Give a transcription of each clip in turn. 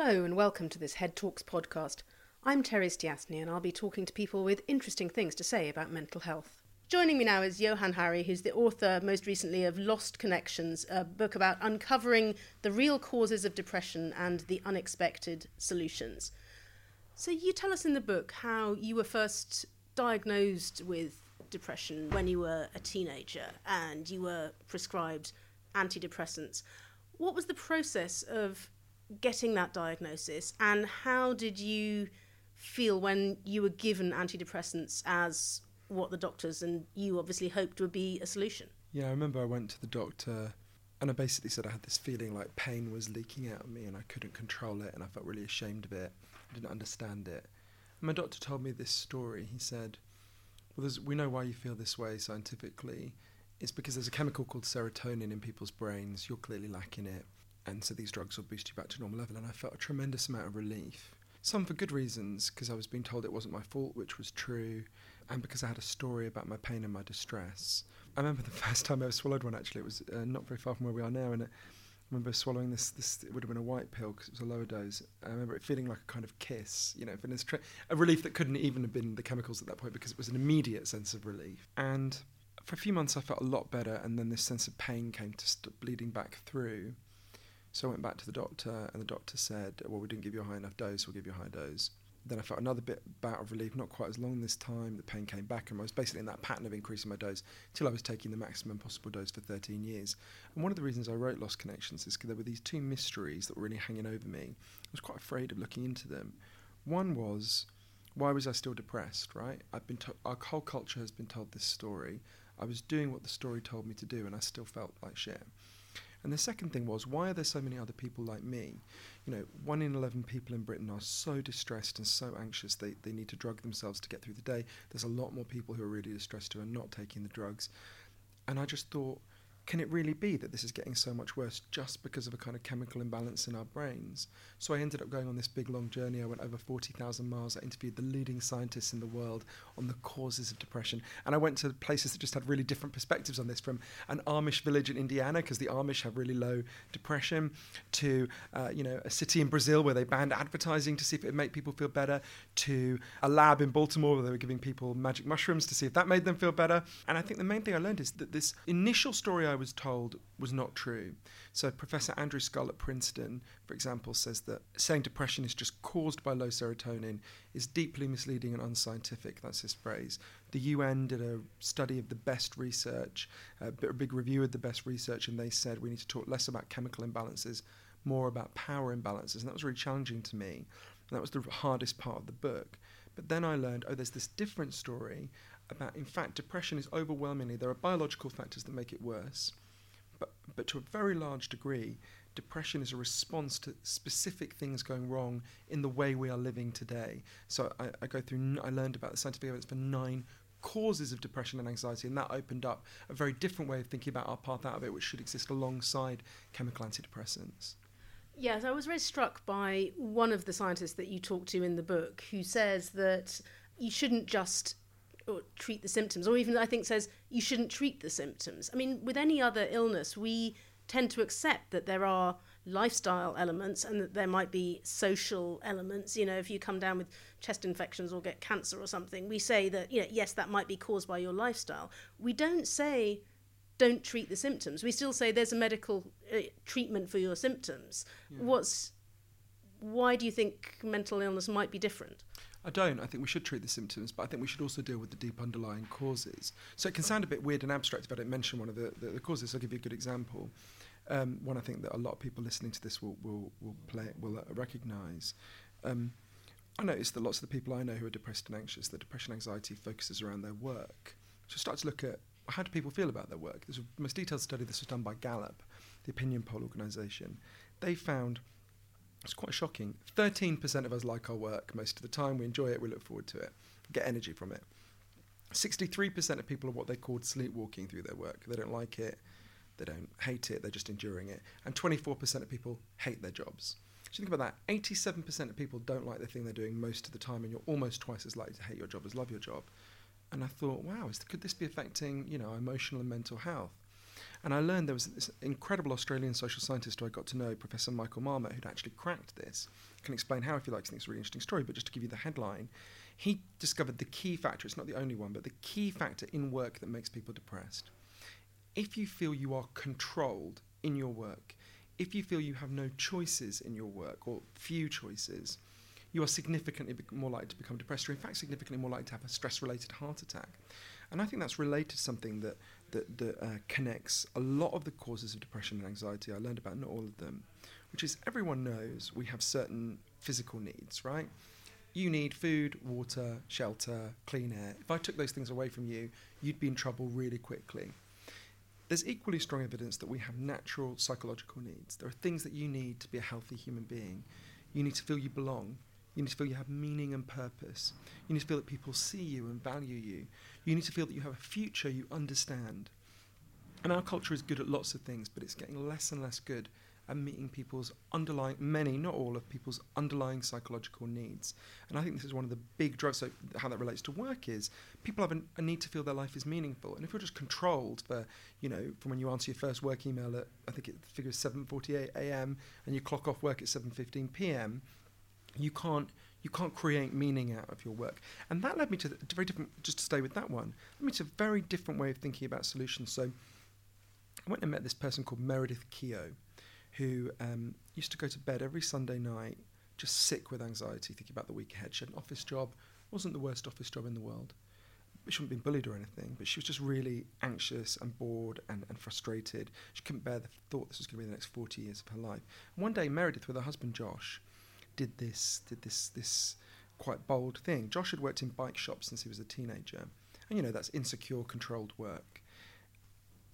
Hello and welcome to this Head Talks podcast. I'm Terry Stiasny and I'll be talking to people with interesting things to say about mental health. Joining me now is Johann Hari, who's the author most recently of Lost Connections, a book about uncovering the real causes of depression and the unexpected solutions. So, you tell us in the book how you were first diagnosed with depression when you were a teenager and you were prescribed antidepressants. What was the process of getting that diagnosis and how did you feel when you were given antidepressants as what the doctors and you obviously hoped would be a solution. Yeah, I remember I went to the doctor and I basically said I had this feeling like pain was leaking out of me and I couldn't control it and I felt really ashamed of it. I didn't understand it. And my doctor told me this story. He said, Well, we know why you feel this way scientifically. It's because there's a chemical called serotonin in people's brains. You're clearly lacking it. And so these drugs will boost you back to normal level. And I felt a tremendous amount of relief. Some for good reasons, because I was being told it wasn't my fault, which was true and because I had a story about my pain and my distress. I remember the first time I ever swallowed one. Actually, it was uh, not very far from where we are now, and it, I remember swallowing this. This it would have been a white pill because it was a lower dose. I remember it feeling like a kind of kiss, you know, tra- a relief that couldn't even have been the chemicals at that point because it was an immediate sense of relief. And for a few months, I felt a lot better, and then this sense of pain came to st- bleeding back through. So I went back to the doctor, and the doctor said, "Well, we didn't give you a high enough dose. We'll give you a high dose." Then I felt another bit bout of relief, not quite as long this time. The pain came back, and I was basically in that pattern of increasing my dose till I was taking the maximum possible dose for 13 years. And one of the reasons I wrote Lost Connections is because there were these two mysteries that were really hanging over me. I was quite afraid of looking into them. One was, why was I still depressed? Right? I've been to- our whole culture has been told this story. I was doing what the story told me to do, and I still felt like shit. And the second thing was, why are there so many other people like me? You know, one in 11 people in Britain are so distressed and so anxious they, they need to drug themselves to get through the day. There's a lot more people who are really distressed who are not taking the drugs. And I just thought, can it really be that this is getting so much worse just because of a kind of chemical imbalance in our brains? So I ended up going on this big long journey. I went over 40,000 miles. I interviewed the leading scientists in the world on the causes of depression. And I went to places that just had really different perspectives on this from an Amish village in Indiana, because the Amish have really low depression, to, uh, you know, a city in Brazil where they banned advertising to see if it would make people feel better, to a lab in Baltimore where they were giving people magic mushrooms to see if that made them feel better. And I think the main thing I learned is that this initial story I was told was not true. So, Professor Andrew Scull at Princeton, for example, says that saying depression is just caused by low serotonin is deeply misleading and unscientific. That's his phrase. The UN did a study of the best research, uh, a big review of the best research, and they said we need to talk less about chemical imbalances, more about power imbalances. And that was really challenging to me. And that was the hardest part of the book. But then I learned, oh, there's this different story about, in fact, depression is overwhelmingly, there are biological factors that make it worse, but, but to a very large degree, depression is a response to specific things going wrong in the way we are living today. So I, I go through, I learned about the scientific evidence for nine causes of depression and anxiety, and that opened up a very different way of thinking about our path out of it, which should exist alongside chemical antidepressants. Yes, I was very struck by one of the scientists that you talk to in the book who says that you shouldn't just or treat the symptoms, or even I think says you shouldn't treat the symptoms. I mean, with any other illness, we tend to accept that there are lifestyle elements and that there might be social elements. You know, if you come down with chest infections or get cancer or something, we say that, you know, yes, that might be caused by your lifestyle. We don't say don't treat the symptoms. We still say there's a medical uh, treatment for your symptoms. Yeah. What's why do you think mental illness might be different? I don't. I think we should treat the symptoms, but I think we should also deal with the deep underlying causes. So it can sound a bit weird and abstract if I don't mention one of the, the, the causes. I'll give you a good example. Um, one I think that a lot of people listening to this will will will play will uh, recognise. Um, I noticed that lots of the people I know who are depressed and anxious, that depression anxiety focuses around their work. So start to look at how do people feel about their work. There's a most detailed study. This was done by Gallup, the opinion poll organisation. They found it's quite shocking. 13% of us like our work most of the time. We enjoy it, we look forward to it, get energy from it. 63% of people are what they called sleepwalking through their work. They don't like it, they don't hate it, they're just enduring it. And 24% of people hate their jobs. So you think about that 87% of people don't like the thing they're doing most of the time, and you're almost twice as likely to hate your job as love your job. And I thought, wow, is, could this be affecting you know emotional and mental health? And I learned there was this incredible Australian social scientist who I got to know, Professor Michael Marmot, who'd actually cracked this. Can explain how if you like, I think it's a really interesting story, but just to give you the headline, he discovered the key factor, it's not the only one, but the key factor in work that makes people depressed. If you feel you are controlled in your work, if you feel you have no choices in your work or few choices, you are significantly more likely to become depressed, or in fact, significantly more likely to have a stress related heart attack. And I think that's related to something that, that, that uh, connects a lot of the causes of depression and anxiety. I learned about not all of them, which is everyone knows we have certain physical needs, right? You need food, water, shelter, clean air. If I took those things away from you, you'd be in trouble really quickly. There's equally strong evidence that we have natural psychological needs. There are things that you need to be a healthy human being. You need to feel you belong. You need to feel you have meaning and purpose. You need to feel that people see you and value you. You need to feel that you have a future you understand. And our culture is good at lots of things, but it's getting less and less good at meeting people's underlying, many, not all of people's underlying psychological needs. And I think this is one of the big drives. So, how that relates to work is people have a, a need to feel their life is meaningful. And if you're just controlled for, you know, from when you answer your first work email at, I think it figures 7:48 a.m. and you clock off work at 7:15 p.m., you can't you can't create meaning out of your work. And that led me to a very different, just to stay with that one, led me to a very different way of thinking about solutions. So I went and met this person called Meredith Keogh, who um, used to go to bed every Sunday night just sick with anxiety, thinking about the week ahead. She had an office job, wasn't the worst office job in the world. She hadn't have been bullied or anything, but she was just really anxious and bored and, and frustrated. She couldn't bear the thought this was going to be the next 40 years of her life. And one day, Meredith, with her husband Josh, did this did this this quite bold thing. Josh had worked in bike shops since he was a teenager, and you know that's insecure, controlled work.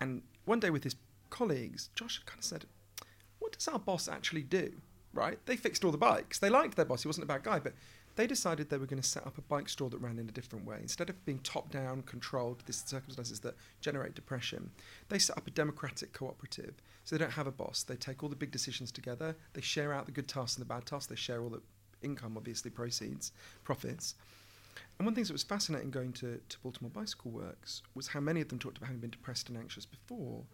And one day with his colleagues, Josh kind of said, what does our boss actually do? Right? They fixed all the bikes. They liked their boss. He wasn't a bad guy, but they decided they were going to set up a bike store that ran in a different way. Instead of being top down, controlled, this circumstances that generate depression, they set up a democratic cooperative. So they don't have a boss. They take all the big decisions together. They share out the good tasks and the bad tasks. They share all the income, obviously, proceeds, profits. And one of the things that was fascinating going to, to Baltimore Bicycle Works was how many of them talked about having been depressed and anxious before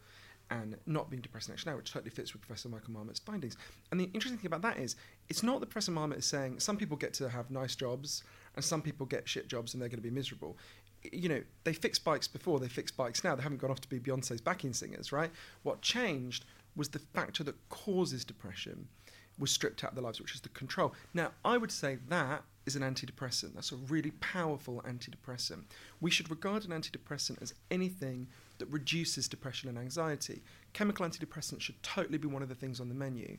and not being depressed anxious now, which totally fits with Professor Michael Marmot's findings. And the interesting thing about that is, it's not that Professor Marmot is saying some people get to have nice jobs and some people get shit jobs and they're going to be miserable. You know, they fixed bikes before, they fix bikes now. They haven't gone off to be Beyonce's backing singers, right? What changed was the factor that causes depression was stripped out of their lives, which is the control. Now, I would say that is an antidepressant. That's a really powerful antidepressant. We should regard an antidepressant as anything that reduces depression and anxiety. Chemical antidepressants should totally be one of the things on the menu.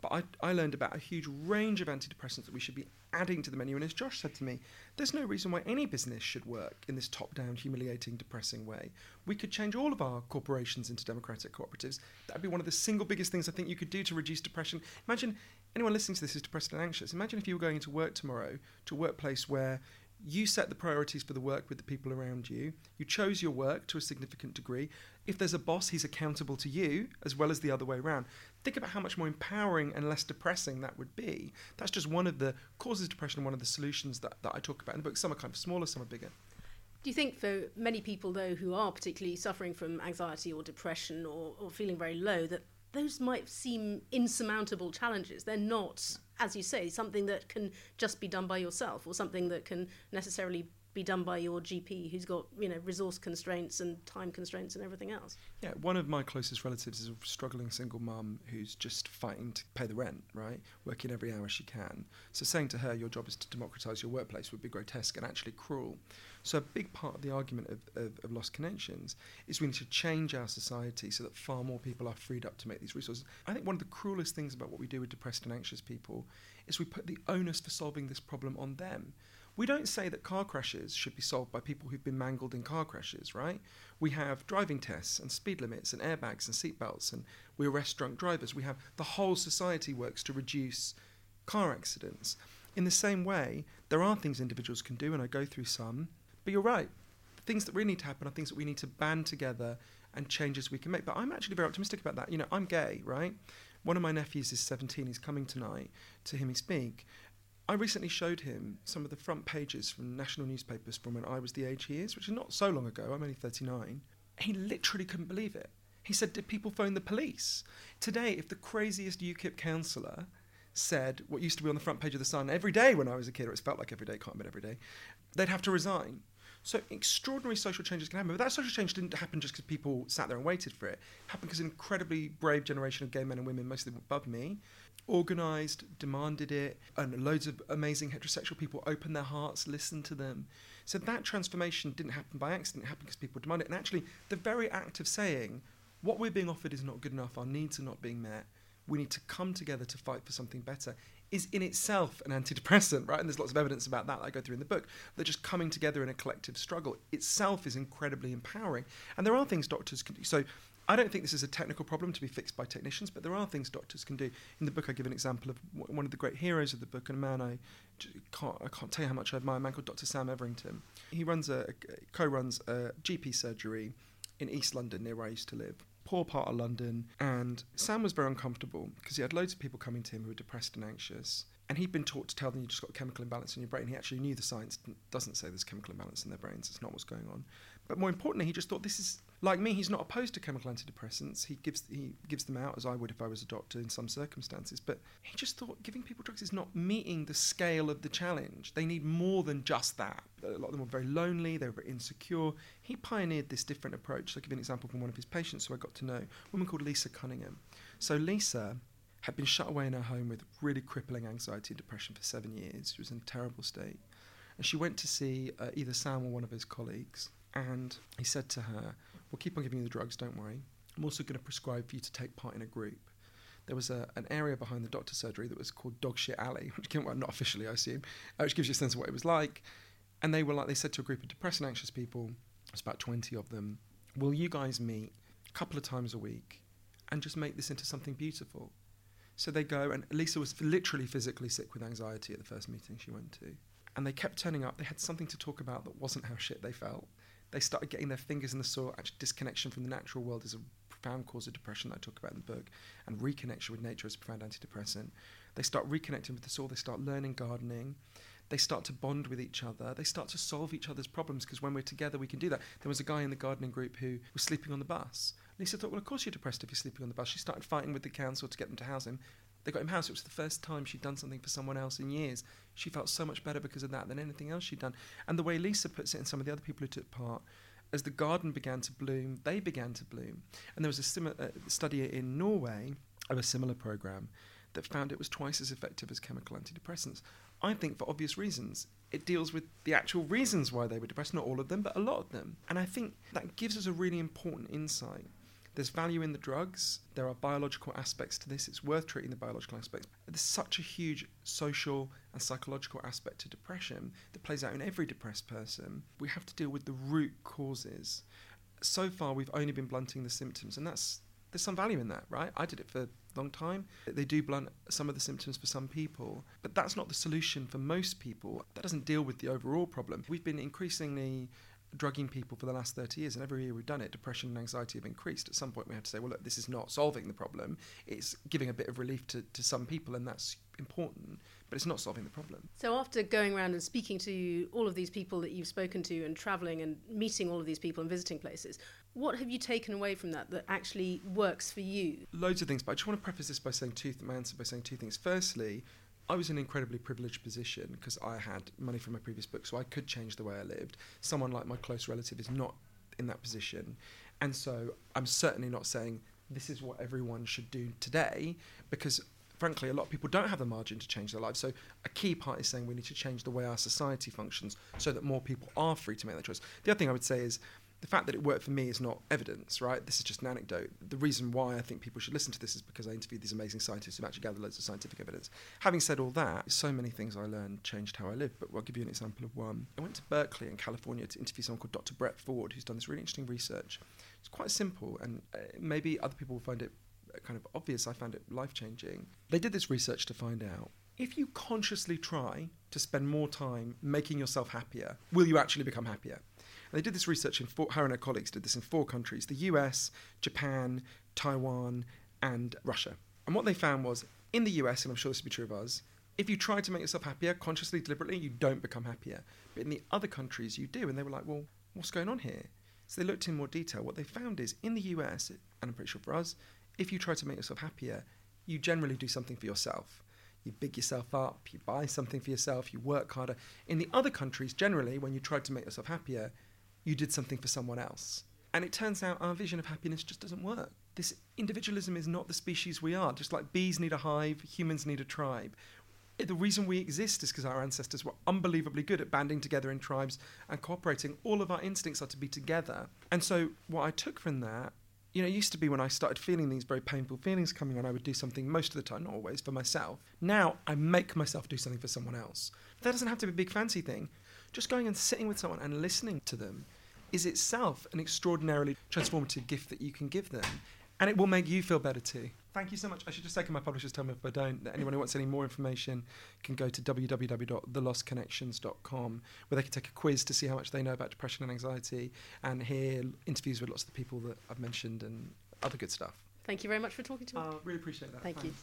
But I, I learned about a huge range of antidepressants that we should be adding to the menu. And as Josh said to me, there's no reason why any business should work in this top down, humiliating, depressing way. We could change all of our corporations into democratic cooperatives. That'd be one of the single biggest things I think you could do to reduce depression. Imagine anyone listening to this is depressed and anxious. Imagine if you were going into work tomorrow to a workplace where you set the priorities for the work with the people around you. You chose your work to a significant degree. If there's a boss, he's accountable to you as well as the other way around. Think about how much more empowering and less depressing that would be. That's just one of the causes of depression one of the solutions that, that I talk about in the book. Some are kind of smaller, some are bigger. Do you think for many people, though, who are particularly suffering from anxiety or depression or, or feeling very low, that those might seem insurmountable challenges? They're not as you say, something that can just be done by yourself or something that can necessarily be done by your GP who's got, you know, resource constraints and time constraints and everything else. Yeah, one of my closest relatives is a struggling single mum who's just fighting to pay the rent, right? Working every hour she can. So saying to her your job is to democratise your workplace would be grotesque and actually cruel. So a big part of the argument of, of, of, lost connections is we need to change our society so that far more people are freed up to make these resources. I think one of the cruelest things about what we do with depressed and anxious people is we put the onus for solving this problem on them. We don't say that car crashes should be solved by people who've been mangled in car crashes, right? We have driving tests and speed limits and airbags and seatbelts and we arrest drunk drivers. We have the whole society works to reduce car accidents. In the same way, there are things individuals can do, and I go through some, but you're right. The things that really need to happen are things that we need to band together and changes we can make. But I'm actually very optimistic about that. You know, I'm gay, right? One of my nephews is 17. He's coming tonight to hear me speak. I recently showed him some of the front pages from national newspapers from when I was the age he is, which is not so long ago. I'm only 39. He literally couldn't believe it. He said, Did people phone the police? Today, if the craziest UKIP councillor said what used to be on the front page of The Sun every day when I was a kid, or it felt like every day, can't admit every day, they'd have to resign. So extraordinary social changes can happen. But that social change didn't happen just because people sat there and waited for it. It happened because an incredibly brave generation of gay men and women, mostly above me, organised, demanded it, and loads of amazing heterosexual people opened their hearts, listened to them. So that transformation didn't happen by accident, it happened because people demanded it. And actually, the very act of saying, what we're being offered is not good enough, our needs are not being met, we need to come together to fight for something better, is in itself an antidepressant, right? And there's lots of evidence about that, that I go through in the book, that just coming together in a collective struggle itself is incredibly empowering. And there are things doctors can do. So I don't think this is a technical problem to be fixed by technicians, but there are things doctors can do. In the book, I give an example of one of the great heroes of the book, and a man I can't, I can't tell you how much I admire, a man called Dr. Sam Everington. He runs a, co-runs a GP surgery in East London, near where I used to live poor part of London. And Sam was very uncomfortable because he had loads of people coming to him who were depressed and anxious. And he'd been taught to tell them you just got a chemical imbalance in your brain. He actually knew the science doesn't say there's chemical imbalance in their brains. It's not what's going on. But more importantly, he just thought this is like me. He's not opposed to chemical antidepressants. He gives he gives them out as I would if I was a doctor in some circumstances. But he just thought giving people drugs is not meeting the scale of the challenge. They need more than just that. A lot of them were very lonely. They were very insecure. He pioneered this different approach. I'll give you an example from one of his patients who I got to know, a woman called Lisa Cunningham. So Lisa had been shut away in her home with really crippling anxiety and depression for seven years. She was in a terrible state. And she went to see uh, either Sam or one of his colleagues and he said to her, We'll keep on giving you the drugs, don't worry. I'm also going to prescribe for you to take part in a group. There was a, an area behind the doctor's surgery that was called Dogshit Alley, which well, not officially, I assume, uh, which gives you a sense of what it was like. And they were like, they said to a group of depressed and anxious people, it's about 20 of them, will you guys meet a couple of times a week and just make this into something beautiful? So they go, and Lisa was literally physically sick with anxiety at the first meeting she went to. And they kept turning up. They had something to talk about that wasn't how shit they felt they started getting their fingers in the soil. Actually, disconnection from the natural world is a profound cause of depression that I talk about in the book, and reconnection with nature is a profound antidepressant. They start reconnecting with the soil. They start learning gardening. They start to bond with each other. They start to solve each other's problems because when we're together, we can do that. There was a guy in the gardening group who was sleeping on the bus. Lisa thought, well, of course you're depressed if you're sleeping on the bus. She started fighting with the council to get them to house him. They got him house. It was the first time she'd done something for someone else in years. She felt so much better because of that than anything else she'd done. And the way Lisa puts it, and some of the other people who took part, as the garden began to bloom, they began to bloom. And there was a similar uh, study in Norway of a similar program that found it was twice as effective as chemical antidepressants. I think for obvious reasons. It deals with the actual reasons why they were depressed, not all of them, but a lot of them. And I think that gives us a really important insight there's value in the drugs. There are biological aspects to this. It's worth treating the biological aspects. There's such a huge social and psychological aspect to depression that plays out in every depressed person. We have to deal with the root causes. So far, we've only been blunting the symptoms, and that's there's some value in that, right? I did it for a long time. They do blunt some of the symptoms for some people, but that's not the solution for most people. That doesn't deal with the overall problem. We've been increasingly drugging people for the last 30 years, and every year we've done it, depression and anxiety have increased. At some point, we had to say, well, look, this is not solving the problem. It's giving a bit of relief to, to some people, and that's important, but it's not solving the problem. So, after going around and speaking to all of these people that you've spoken to, and traveling and meeting all of these people and visiting places, what have you taken away from that that actually works for you? Loads of things, but I just want to preface this by saying two, my answer by saying two things. Firstly, I was in an incredibly privileged position because I had money from my previous book, so I could change the way I lived. Someone like my close relative is not in that position. And so I'm certainly not saying this is what everyone should do today because frankly a lot of people don't have the margin to change their lives so a key part is saying we need to change the way our society functions so that more people are free to make that choice the other thing i would say is the fact that it worked for me is not evidence, right? This is just an anecdote. The reason why I think people should listen to this is because I interviewed these amazing scientists who actually gathered loads of scientific evidence. Having said all that, so many things I learned changed how I live, but I'll give you an example of one. I went to Berkeley in California to interview someone called Dr. Brett Ford, who's done this really interesting research. It's quite simple, and uh, maybe other people will find it uh, kind of obvious. I found it life changing. They did this research to find out if you consciously try to spend more time making yourself happier, will you actually become happier? And they did this research in four, her and her colleagues did this in four countries the US, Japan, Taiwan, and Russia. And what they found was in the US, and I'm sure this would be true of us, if you try to make yourself happier consciously, deliberately, you don't become happier. But in the other countries, you do. And they were like, well, what's going on here? So they looked in more detail. What they found is in the US, and I'm pretty sure for us, if you try to make yourself happier, you generally do something for yourself. You big yourself up, you buy something for yourself, you work harder. In the other countries, generally, when you tried to make yourself happier, you did something for someone else. And it turns out our vision of happiness just doesn't work. This individualism is not the species we are. Just like bees need a hive, humans need a tribe. Eh, the reason we exist is because our ancestors were unbelievably good at banding together in tribes and cooperating. All of our instincts are to be together. And so, what I took from that you know, it used to be when I started feeling these very painful feelings coming on, I would do something most of the time, not always, for myself. Now I make myself do something for someone else. That doesn't have to be a big fancy thing. Just going and sitting with someone and listening to them is itself an extraordinarily transformative gift that you can give them. And it will make you feel better too. Thank you so much. I should just say, my publishers tell me if I don't, that anyone who wants any more information can go to www.thelostconnections.com where they can take a quiz to see how much they know about depression and anxiety and hear interviews with lots of the people that I've mentioned and other good stuff. Thank you very much for talking to me. Uh, really appreciate that. Thank Thanks. you.